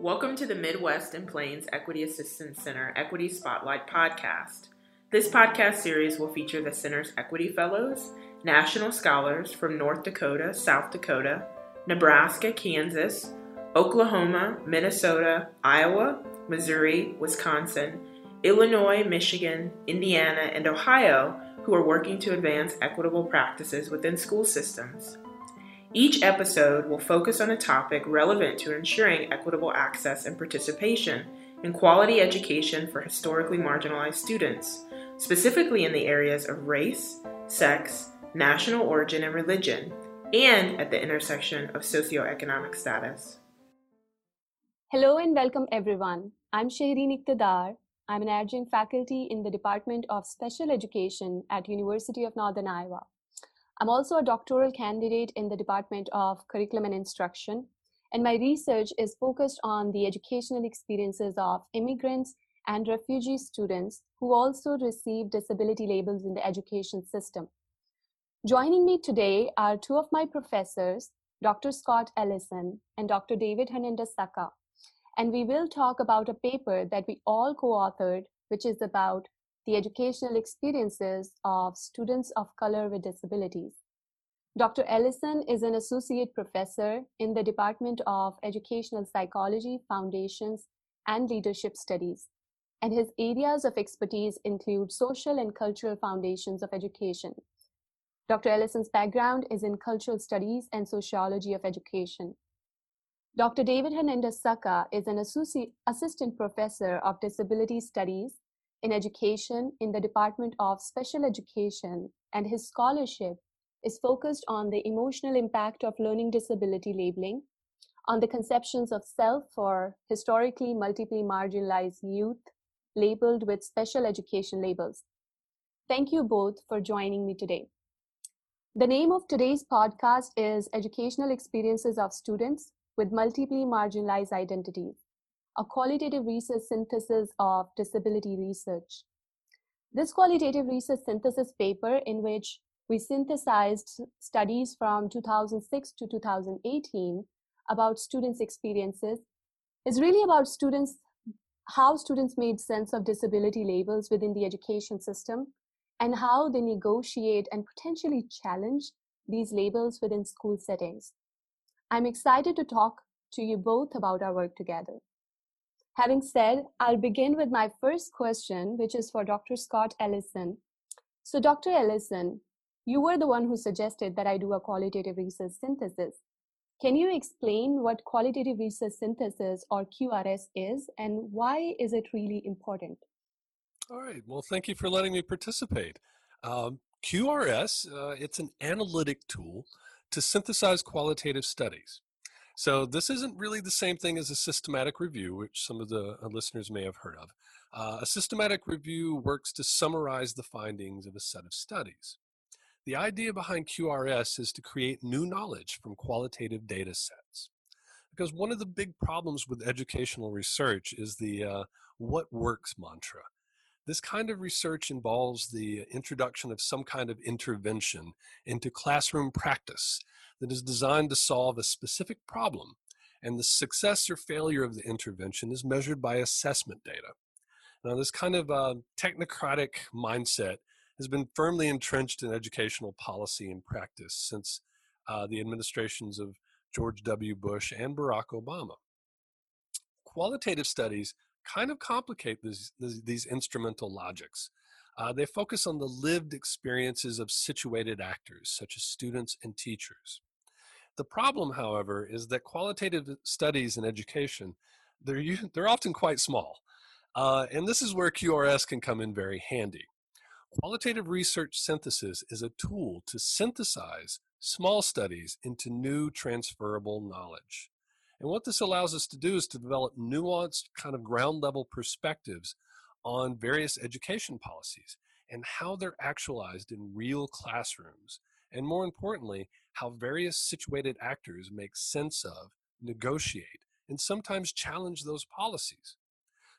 Welcome to the Midwest and Plains Equity Assistance Center Equity Spotlight podcast. This podcast series will feature the Center's Equity Fellows, national scholars from North Dakota, South Dakota, Nebraska, Kansas, Oklahoma, Minnesota, Iowa, Missouri, Wisconsin, Illinois, Michigan, Indiana, and Ohio who are working to advance equitable practices within school systems. Each episode will focus on a topic relevant to ensuring equitable access and participation in quality education for historically marginalized students, specifically in the areas of race, sex, national origin, and religion, and at the intersection of socioeconomic status. Hello and welcome everyone. I'm Shehreen Iqtidar. I'm an adjunct faculty in the Department of Special Education at University of Northern Iowa. I'm also a doctoral candidate in the Department of Curriculum and Instruction, and my research is focused on the educational experiences of immigrants and refugee students who also receive disability labels in the education system. Joining me today are two of my professors, Dr. Scott Ellison and Dr. David Hernandez Saca, and we will talk about a paper that we all co authored, which is about the educational experiences of students of color with disabilities. Dr. Ellison is an associate professor in the Department of Educational Psychology, Foundations, and Leadership Studies, and his areas of expertise include social and cultural foundations of education. Dr. Ellison's background is in cultural studies and sociology of education. Dr. David Hernandez Saca is an associate, assistant professor of disability studies in education in the Department of Special Education, and his scholarship is focused on the emotional impact of learning disability labeling, on the conceptions of self for historically multiply marginalized youth labeled with special education labels. Thank you both for joining me today. The name of today's podcast is Educational Experiences of Students with Multiply Marginalized Identities a qualitative research synthesis of disability research. This qualitative research synthesis paper, in which we synthesized studies from 2006 to 2018 about students' experiences, is really about students, how students made sense of disability labels within the education system, and how they negotiate and potentially challenge these labels within school settings. I'm excited to talk to you both about our work together. Having said, I'll begin with my first question, which is for Dr. Scott Ellison. So, Dr. Ellison, you were the one who suggested that I do a qualitative research synthesis. Can you explain what qualitative research synthesis or QRS is and why is it really important? All right. Well, thank you for letting me participate. Um, QRS, uh, it's an analytic tool to synthesize qualitative studies. So this isn't really the same thing as a systematic review, which some of the uh, listeners may have heard of. Uh, a systematic review works to summarize the findings of a set of studies. The idea behind QRS is to create new knowledge from qualitative data sets. Because one of the big problems with educational research is the uh, what works mantra. This kind of research involves the introduction of some kind of intervention into classroom practice that is designed to solve a specific problem, and the success or failure of the intervention is measured by assessment data. Now, this kind of uh, technocratic mindset has been firmly entrenched in educational policy and practice since uh, the administrations of George W. Bush and Barack Obama. Qualitative studies kind of complicate these, these, instrumental logics. Uh, they focus on the lived experiences of situated actors, such as students and teachers. The problem, however, is that qualitative studies in education, they're, they're often quite small. Uh, and this is where QRS can come in very handy. Qualitative research synthesis is a tool to synthesize small studies into new transferable knowledge. And what this allows us to do is to develop nuanced, kind of ground level perspectives on various education policies and how they're actualized in real classrooms. And more importantly, how various situated actors make sense of, negotiate, and sometimes challenge those policies.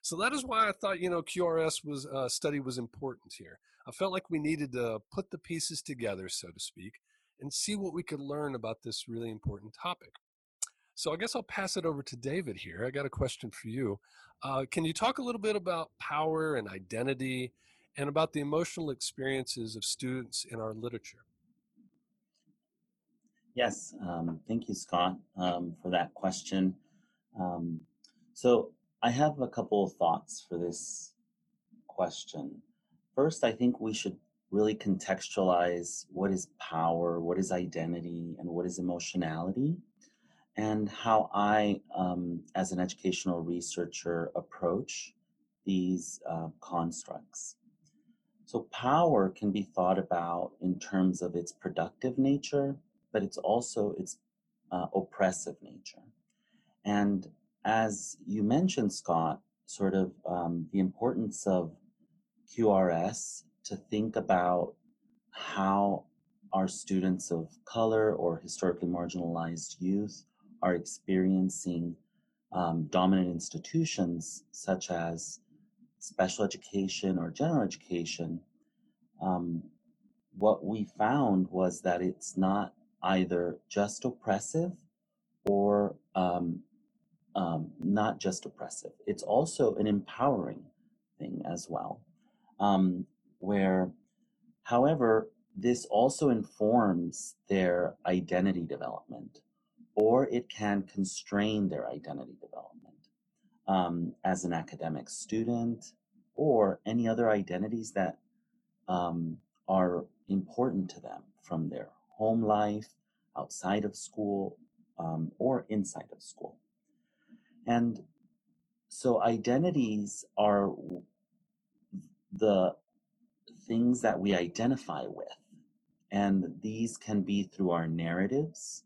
So that is why I thought, you know, QRS was uh, study was important here. I felt like we needed to put the pieces together, so to speak, and see what we could learn about this really important topic. So I guess I'll pass it over to David here. I got a question for you. Uh, can you talk a little bit about power and identity and about the emotional experiences of students in our literature? Yes, um, thank you, Scott, um, for that question. Um, so I have a couple of thoughts for this question. First, I think we should really contextualize what is power, what is identity, and what is emotionality, and how I, um, as an educational researcher, approach these uh, constructs. So, power can be thought about in terms of its productive nature, but it's also its uh, oppressive nature. And as you mentioned, Scott, sort of um, the importance of QRS to think about how our students of color or historically marginalized youth are experiencing um, dominant institutions such as special education or general education, um, what we found was that it's not either just oppressive or um, um, not just oppressive. It's also an empowering thing as well. Um, where, however, this also informs their identity development, or it can constrain their identity development um, as an academic student, or any other identities that um, are important to them from their home life, outside of school, um, or inside of school. And so identities are the things that we identify with. And these can be through our narratives,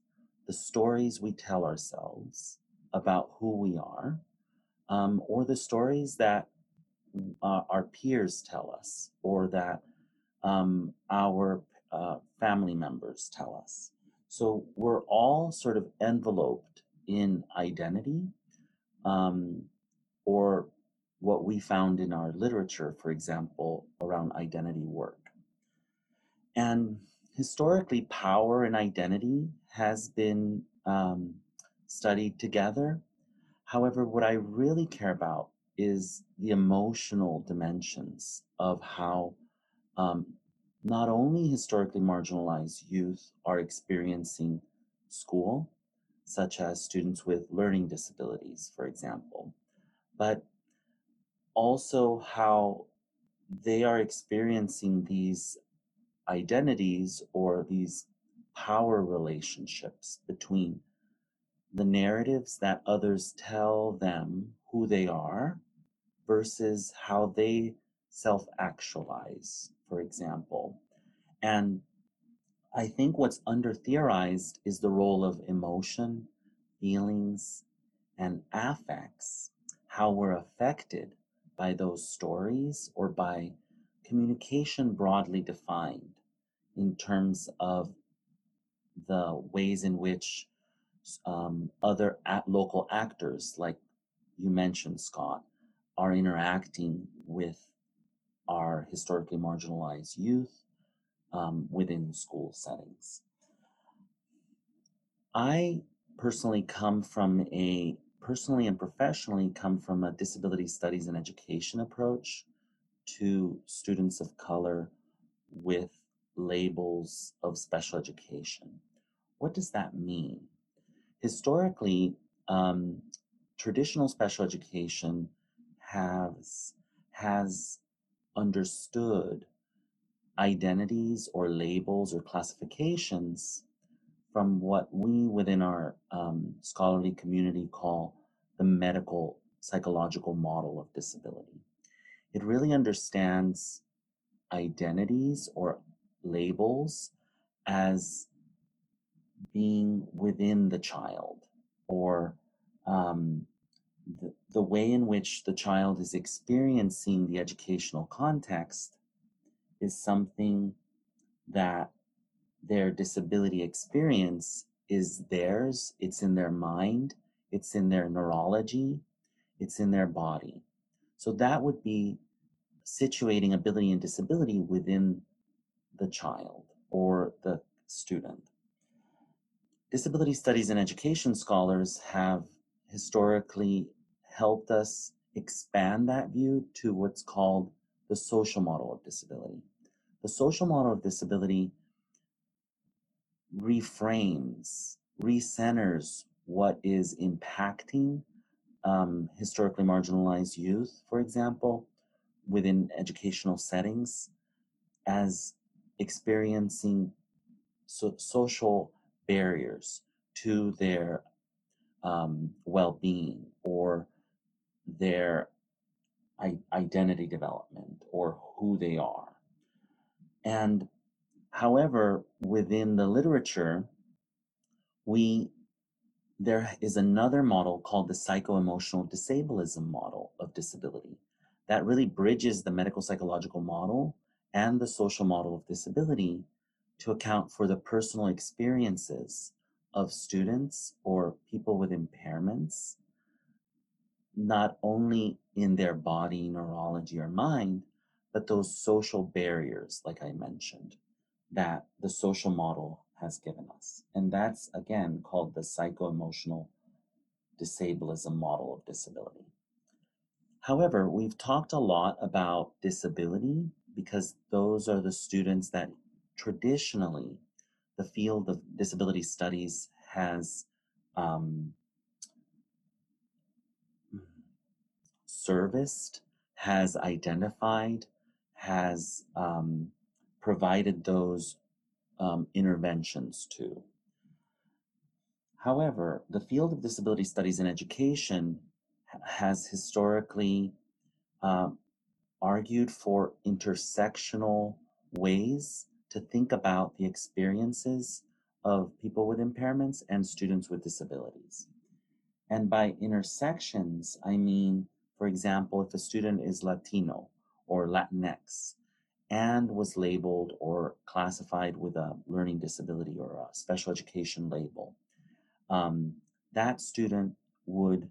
the stories we tell ourselves about who we are, um, or the stories that uh, our peers tell us, or that um, our uh, family members tell us. So we're all sort of enveloped in identity, um, or what we found in our literature, for example, around identity work. And historically, power and identity has been um, studied together. However, what I really care about is the emotional dimensions of how um, not only historically marginalized youth are experiencing school, such as students with learning disabilities, for example, but also how they are experiencing these identities or these power relationships between the narratives that others tell them who they are versus how they self actualize, for example. And I think what's under theorized is the role of emotion, feelings, and affects, how we're affected by those stories or by communication broadly defined in terms of the ways in which um, other at local actors, like you mentioned, Scott, are interacting with our historically marginalized youth um, within school settings. I personally come from a personally and professionally come from a disability studies and education approach to students of color with labels of special education. What does that mean? Historically, um, traditional special education has has understood identities or labels or classifications from what we within our um, scholarly community call the medical psychological model of disability. It really understands identities or labels as being within the child or um, the, the way in which the child is experiencing the educational context is something that their disability experience is theirs, it's in their mind, it's in their neurology, it's in their body. So that would be situating ability and disability within the child or the student. disability studies and education scholars have historically helped us expand that view to what's called the social model of disability. The social model of disability reframes, recenters what is impacting um, historically marginalized youth, for example, within educational settings, as experiencing so social barriers to their um, well-being or their identity development or who they are. And however, within the literature, we there is another model called the psycho-emotional disableism model of disability that really bridges the medical psychological model and the social model of disability to account for the personal experiences of students or people with impairments, not only in their body, neurology, or mind, but those social barriers, like I mentioned, that the social model has given us. And that's again called the psycho emotional disableism model of disability. However, we've talked a lot about disability because those are the students that traditionally the field of disability studies has um, serviced, has identified, has um, provided those um, interventions to. However, the field of disability studies in education has historically um, argued for intersectional ways to think about the experiences of people with impairments and students with disabilities. And by intersections, I mean, for example, if a student is Latino or Latinx and was labeled or classified with a learning disability or a special education label, um, that student would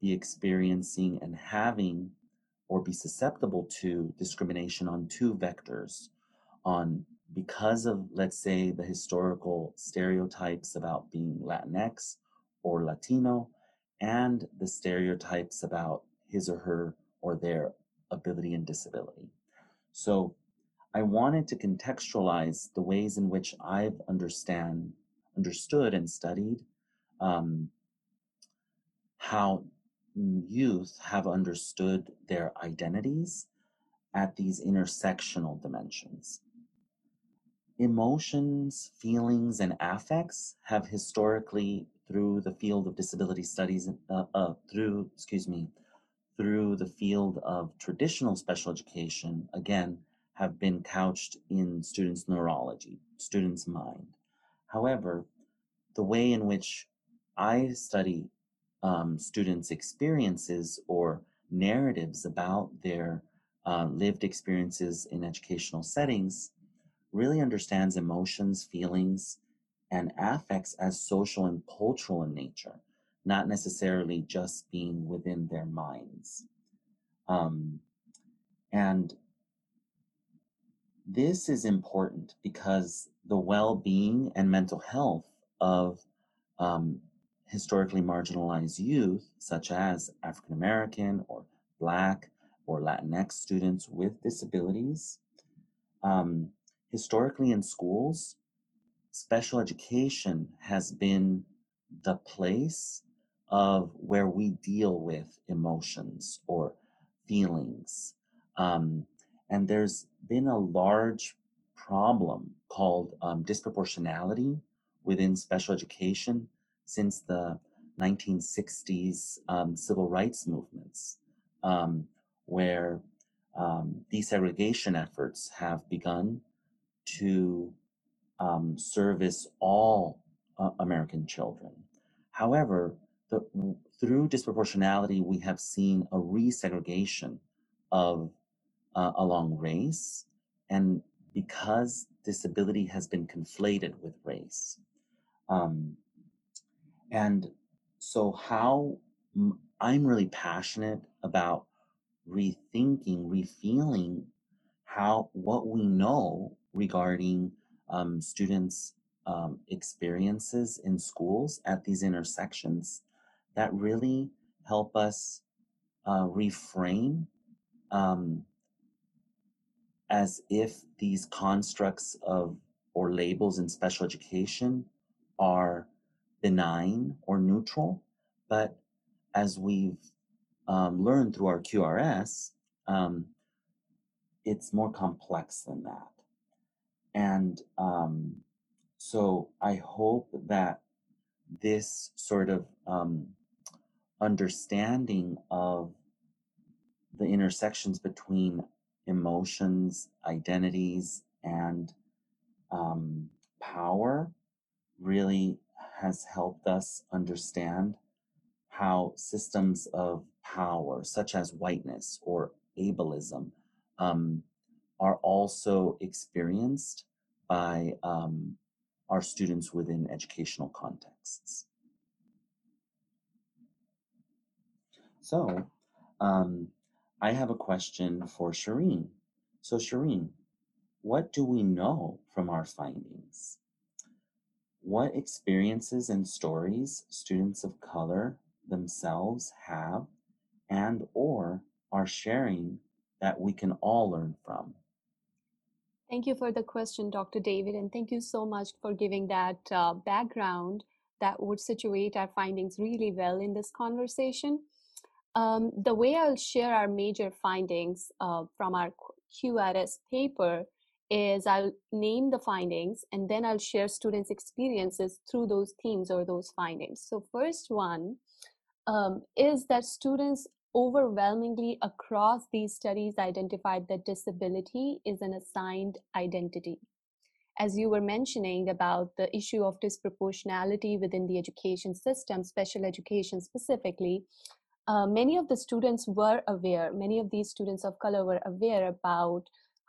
be experiencing and having or be susceptible to discrimination on two vectors on because of let's say the historical stereotypes about being latinx or latino and the stereotypes about his or her or their ability and disability so i wanted to contextualize the ways in which i've understand understood and studied um, how youth have understood their identities at these intersectional dimensions. Emotions, feelings, and affects have historically, through the field of disability studies, uh, uh, through, excuse me, through the field of traditional special education, again, have been couched in students' neurology, students' mind. However, the way in which I study um, students' experiences or narratives about their uh, lived experiences in educational settings really understands emotions, feelings, and affects as social and cultural in nature, not necessarily just being within their minds. Um, and this is important because the well being and mental health of um, historically marginalized youth, such as African American or Black or Latinx students with disabilities. Um, historically, in schools, special education has been the place of where we deal with emotions or feelings. Um, and there's been a large problem called um, disproportionality within special education since the 1960s um, civil rights movements, um, where um, desegregation efforts have begun to um, service all uh, American children. However, the, through disproportionality, we have seen a resegregation of uh, along race, and because disability has been conflated with race. Um, and so, how I'm really passionate about rethinking, refeeling how what we know regarding um, students um, experiences in schools at these intersections that really help us uh, reframe um, as if these constructs of or labels in special education are benign or neutral, but as we've um, learned through our QRS, um, it's more complex than that. And um, so I hope that this sort of um, understanding of the intersections between emotions, identities, and um, power really has helped us understand how systems of power, such as whiteness or ableism, um, are also experienced by um, our students within educational contexts. So, um, I have a question for Shehreen. So, Shehreen, what do we know from our findings? What experiences and stories students of color themselves have and or are sharing that we can all learn from? Thank you for the question, Dr. David, and thank you so much for giving that uh, background that would situate our findings really well in this conversation. Um, the way I'll share our major findings uh, from our QRS paper is I'll name the findings and then I'll share students' experiences through those themes or those findings. So, first one um, is that students overwhelmingly across these studies identified that disability is an assigned identity. As you were mentioning about the issue of disproportionality within the education system, special education specifically, uh, many of the students were aware, many of these students of color were aware about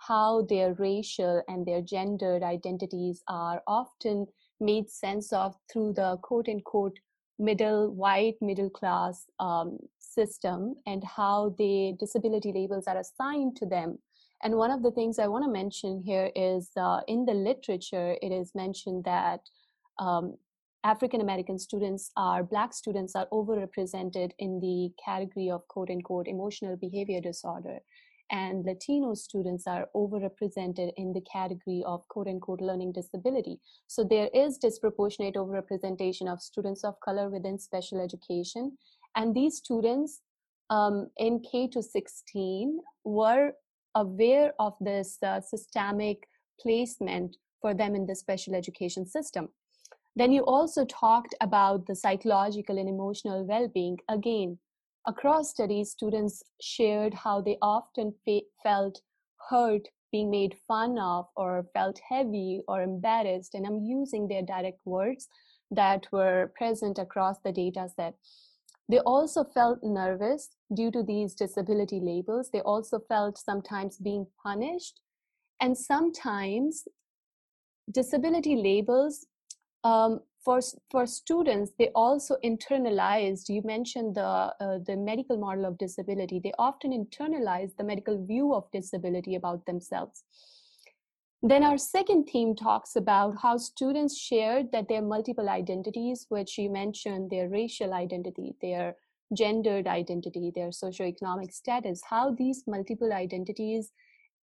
how their racial and their gendered identities are often made sense of through the quote unquote middle white middle class um, system and how the disability labels are assigned to them. And one of the things i want to mention here is uh, in the literature it is mentioned that um, african american students are black students are overrepresented in the category of quote unquote emotional behavior disorder and Latino students are overrepresented in the category of quote unquote learning disability. So there is disproportionate overrepresentation of students of color within special education. And these students um, in K to 16 were aware of this uh, systemic placement for them in the special education system. Then you also talked about the psychological and emotional well being. Again, Across studies, students shared how they often fe- felt hurt, being made fun of, or felt heavy or embarrassed. And I'm using their direct words that were present across the data set. They also felt nervous due to these disability labels. They also felt sometimes being punished. And sometimes disability labels um, for for students they also internalized you mentioned the uh, the medical model of disability they often internalize the medical view of disability about themselves. Then our second theme talks about how students shared that their multiple identities which you mentioned their racial identity their gendered identity their socioeconomic status how these multiple identities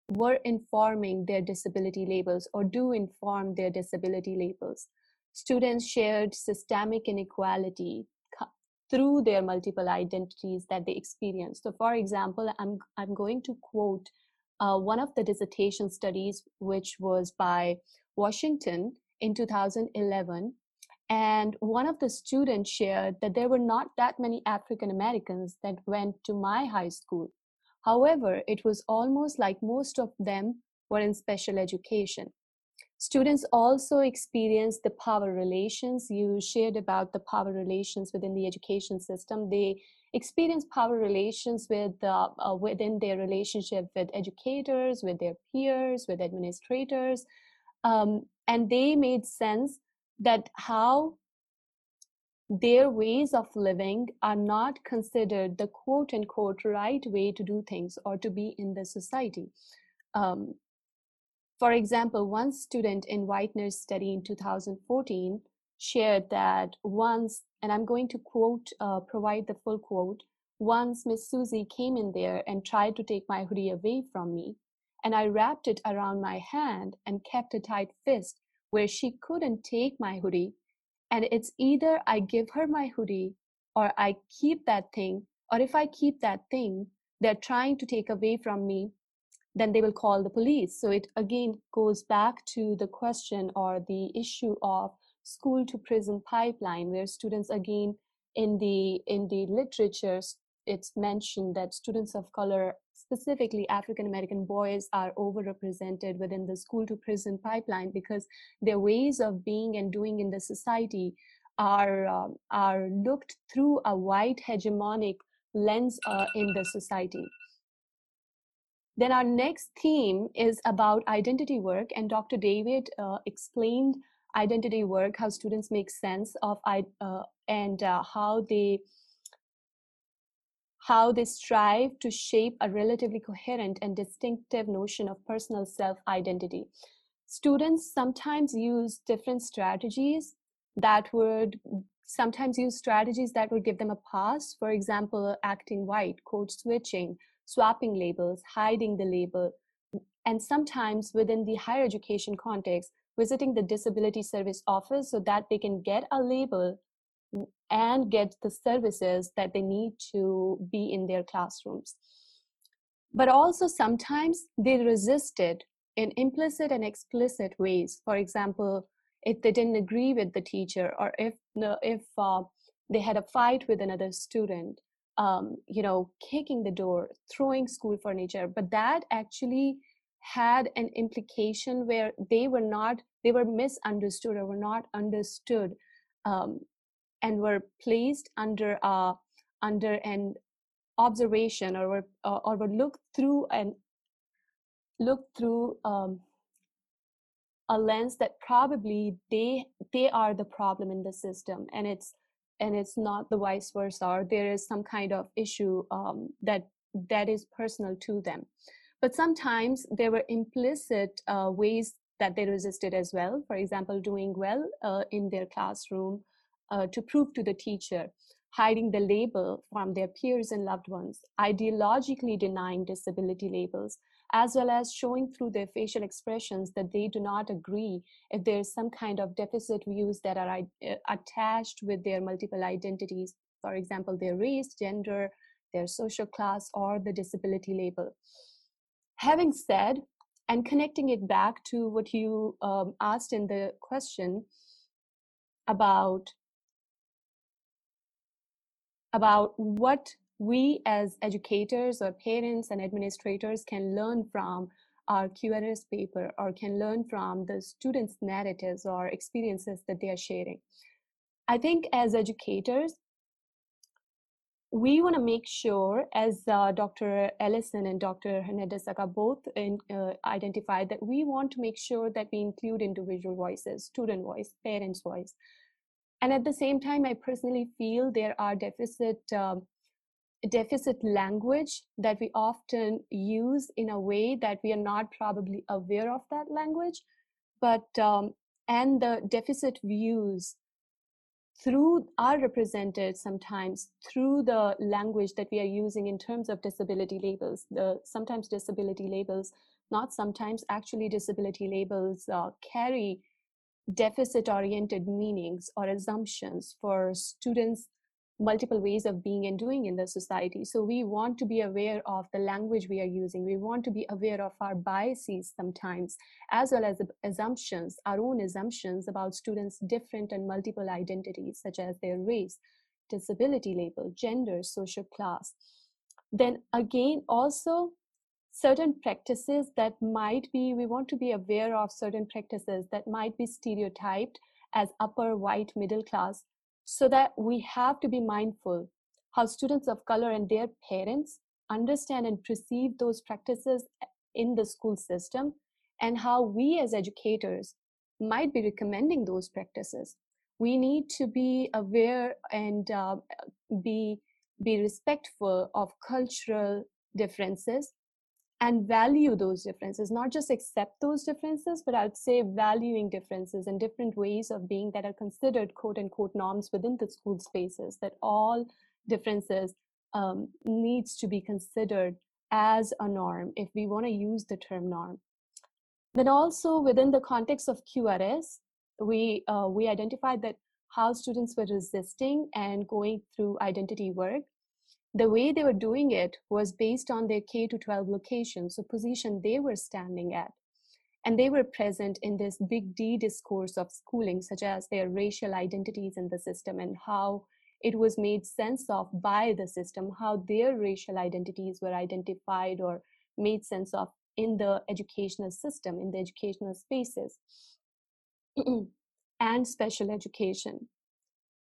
were informing their disability labels or do inform their disability labels students shared systemic inequality through their multiple identities that they experienced. So, for example, I'm, I'm going to quote uh, one of the dissertation studies, which was by Washington in 2011. And one of the students shared that there were not that many African Americans that went to my high school. However, it was almost like most of them were in special education. Students also experience the power relations. You shared about the power relations within the education system. They experience power relations with uh, uh, within their relationship with educators, with their peers, with administrators, um, and they made sense that how their ways of living are not considered the quote unquote right way to do things or to be in the society. Um, For example, one student in Whitener's study in 2014 shared that once, and I'm going to quote, uh, provide the full quote, once Miss Susie came in there and tried to take my hoodie away from me, and I wrapped it around my hand and kept a tight fist where she couldn't take my hoodie. And it's either I give her my hoodie or I keep that thing, or if I keep that thing, they're trying to take away from me then they will call the police. So it again goes back to the question or the issue of school to prison pipeline, where students again in the in the literature it's mentioned that students of color specifically african american boys are overrepresented within the school to prison pipeline because their ways of being and doing in the society are um, are looked through a white hegemonic lens uh, in the society then our next theme is about identity work, and Dr. David uh, explained identity work, how students make sense of uh, and uh, how they how they strive to shape a relatively coherent and distinctive notion of personal self identity. Students sometimes use different strategies that would sometimes use strategies that would give them a pass. For example, acting white, code switching, swapping labels, hiding the label, and sometimes within the higher education context, visiting the disability service office so that they can get a label and get the services that they need to be in their classrooms. But also sometimes they resisted in implicit and explicit ways. For example, if they didn't agree with the teacher or if, if uh, they had a fight with another student um, you know, kicking the door, throwing school furniture, but that actually had an implication where they were not, they were misunderstood or were not understood, um, and were placed under uh, under an observation or were uh, or were looked through and looked through um, a lens that probably they they are the problem in the system and it's and it's not the vice versa or there is some kind of issue um, that that is personal to them. But sometimes there were implicit uh, ways that they resisted as well for example doing well uh, in their classroom uh, to prove to the teacher hiding the label from their peers and loved ones ideologically denying disability labels as well as showing through their facial expressions that they do not agree if there's some kind of deficit views that are uh, attached with their multiple identities, for example, their race, gender, their social class, or the disability label. Having said, and connecting it back to what you um, asked in the question about about what we as educators or parents and administrators can learn from our QRS paper or can learn from the students' narratives or experiences that they are sharing. I think as educators, we want to make sure, as uh, Dr. Ellison and Dr. Hernandez-Saca both in, uh, identified, that we want to make sure that we include individual voices, student voice, parents' voice. And at the same time, I personally feel there are deficit um, deficit language that we often use in a way that we are not probably aware of that language but um, and the deficit views through are represented sometimes through the language that we are using in terms of disability labels the sometimes disability labels not sometimes actually disability labels uh, carry deficit oriented meanings or assumptions for students multiple ways of being and doing in the society. So we want to be aware of the language we are using. We want to be aware of our biases sometimes, as well as the assumptions, our own assumptions about students' different and multiple identities, such as their race, disability label, gender, social class. Then again, also certain practices that might be, we want to be aware of certain practices that might be stereotyped as upper white middle class so that we have to be mindful how students of color and their parents understand and perceive those practices in the school system and how we as educators might be recommending those practices. We need to be aware and uh, be be respectful of cultural differences and value those differences, not just accept those differences, but I'd say valuing differences and different ways of being that are considered quote unquote norms within the school spaces, that all differences um, needs to be considered as a norm if we want to use the term norm. Then also within the context of QRS, we uh, we identified that how students were resisting and going through identity work the way they were doing it was based on their K to 12 location, so position they were standing at. And they were present in this big D discourse of schooling, such as their racial identities in the system and how it was made sense of by the system, how their racial identities were identified or made sense of in the educational system, in the educational spaces, and special education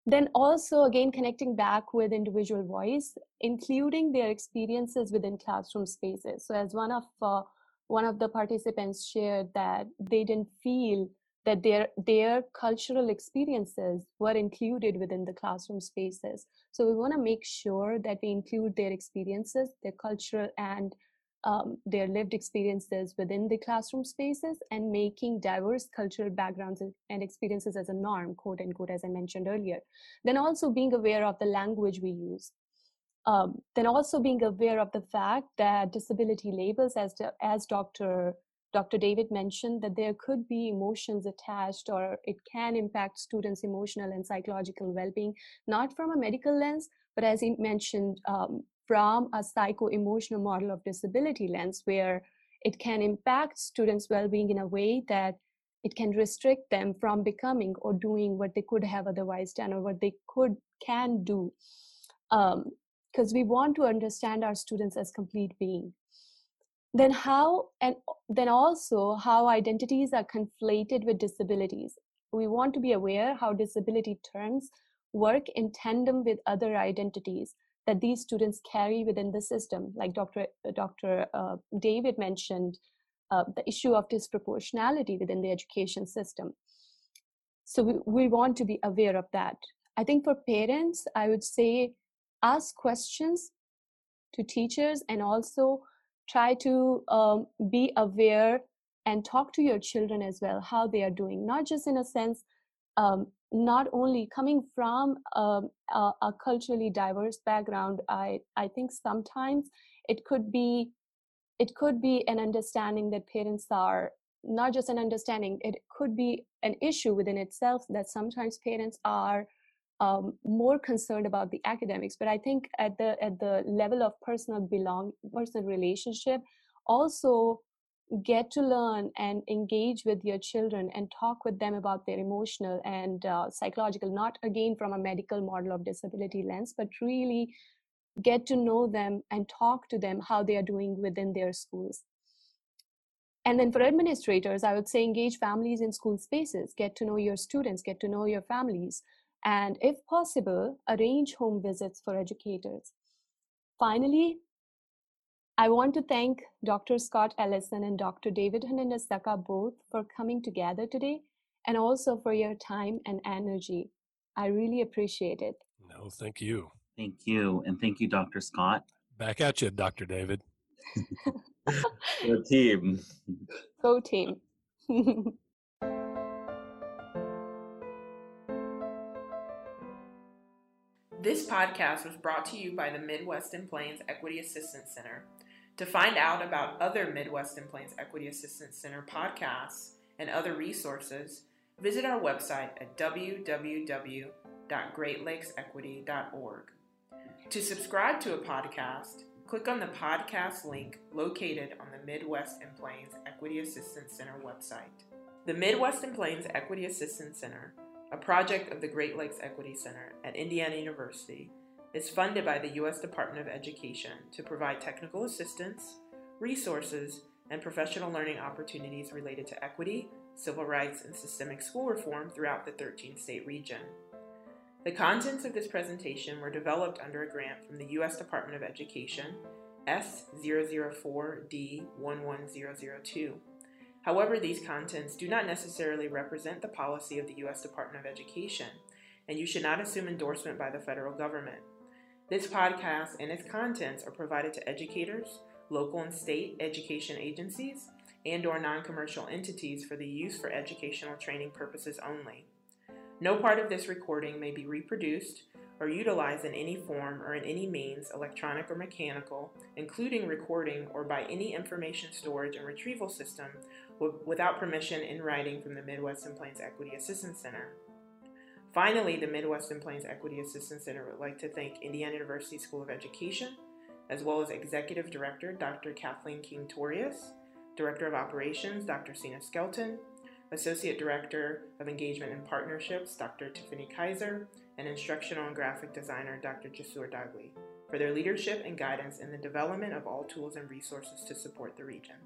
then also again connecting back with individual voice including their experiences within classroom spaces. So as one of uh, one of the participants shared that they didn't feel that their their cultural experiences were included within the classroom spaces. So we want to make sure that we include their experiences their cultural and um, their lived experiences within the classroom spaces and making diverse cultural backgrounds and experiences as a norm, quote unquote, as I mentioned earlier. Then also being aware of the language we use. Um, then also being aware of the fact that disability labels, as, as Dr. Dr. David mentioned, that there could be emotions attached or it can impact students' emotional and psychological well being, not from a medical lens, but as he mentioned, um, from a psycho-emotional model of disability lens where it can impact students' well-being in a way that it can restrict them from becoming or doing what they could have otherwise done or what they could can do. Because um, we want to understand our students as complete being. Then how and then also how identities are conflated with disabilities. We want to be aware how disability terms work in tandem with other identities that these students carry within the system. Like Dr. Dr. Uh, David mentioned, uh, the issue of disproportionality within the education system. So we, we want to be aware of that. I think for parents, I would say ask questions to teachers and also try to um, be aware and talk to your children as well how they are doing not just in a sense um, not only coming from um, a, a, culturally diverse background i i think sometimes it could be it could be an understanding that parents are not just an understanding it could be an issue within itself that sometimes parents are um, more concerned about the academics. But i think at the at the level of personal belong personal relationship also get to learn and engage with your children and talk with them about their emotional and uh, psychological not again from a medical model of disability lens but really get to know them and talk to them how they are doing within their schools. And then for administrators i would say engage families in school spaces get to know your students get to know your families and if possible arrange home visits for educators. Finally I want to thank Dr. Scott Ellison and Dr. David Hernandez Saca both for coming together today and also for your time and energy. I really appreciate it. No, thank you. Thank you. And thank you, Dr. Scott. Back at you, Dr. David. Go team. Go team. This podcast was brought to you by the Midwest and Plains Equity Assistance Center. To find out about other Midwest and Plains Equity Assistance Center podcasts and other resources, visit our website at www.greatlakes.equity.org. To subscribe to a podcast, click on the podcast link located on the Midwest and Plains Equity Assistance Center website. The Midwest and Plains Equity Assistance Center a project of the Great Lakes Equity Center at Indiana University, is funded by the U.S. Department of Education to provide technical assistance, resources, and professional learning opportunities related to equity, civil rights, and systemic school reform throughout the 13 state region. The contents of this presentation were developed under a grant from the U.S. Department of Education, S004D11002 However, these contents do not necessarily represent the policy of the U.S. Department of Education, and you should not assume endorsement by the federal government. This podcast and its contents are provided to educators, local and state education agencies, and or non-commercial entities for the use for educational training purposes only. No part of this recording may be reproduced or utilized in any form or in any means, electronic or mechanical, including recording or by any information storage and retrieval system without permission in writing from the Midwest and Plains Equity Assistance Center. Finally, the Midwest and Plains Equity Assistance Center would like to thank Indiana University School of Education, as well as Executive Director Dr. Kathleen King Thorius, Director of Operations Dr. Seena Skelton, Associate Director of Engagement and Partnerships Dr. Tiffany Kyser, and Instructional and Graphic Designer Dr. Cesur Dagli for their leadership and guidance in the development of all tools and resources to support the region.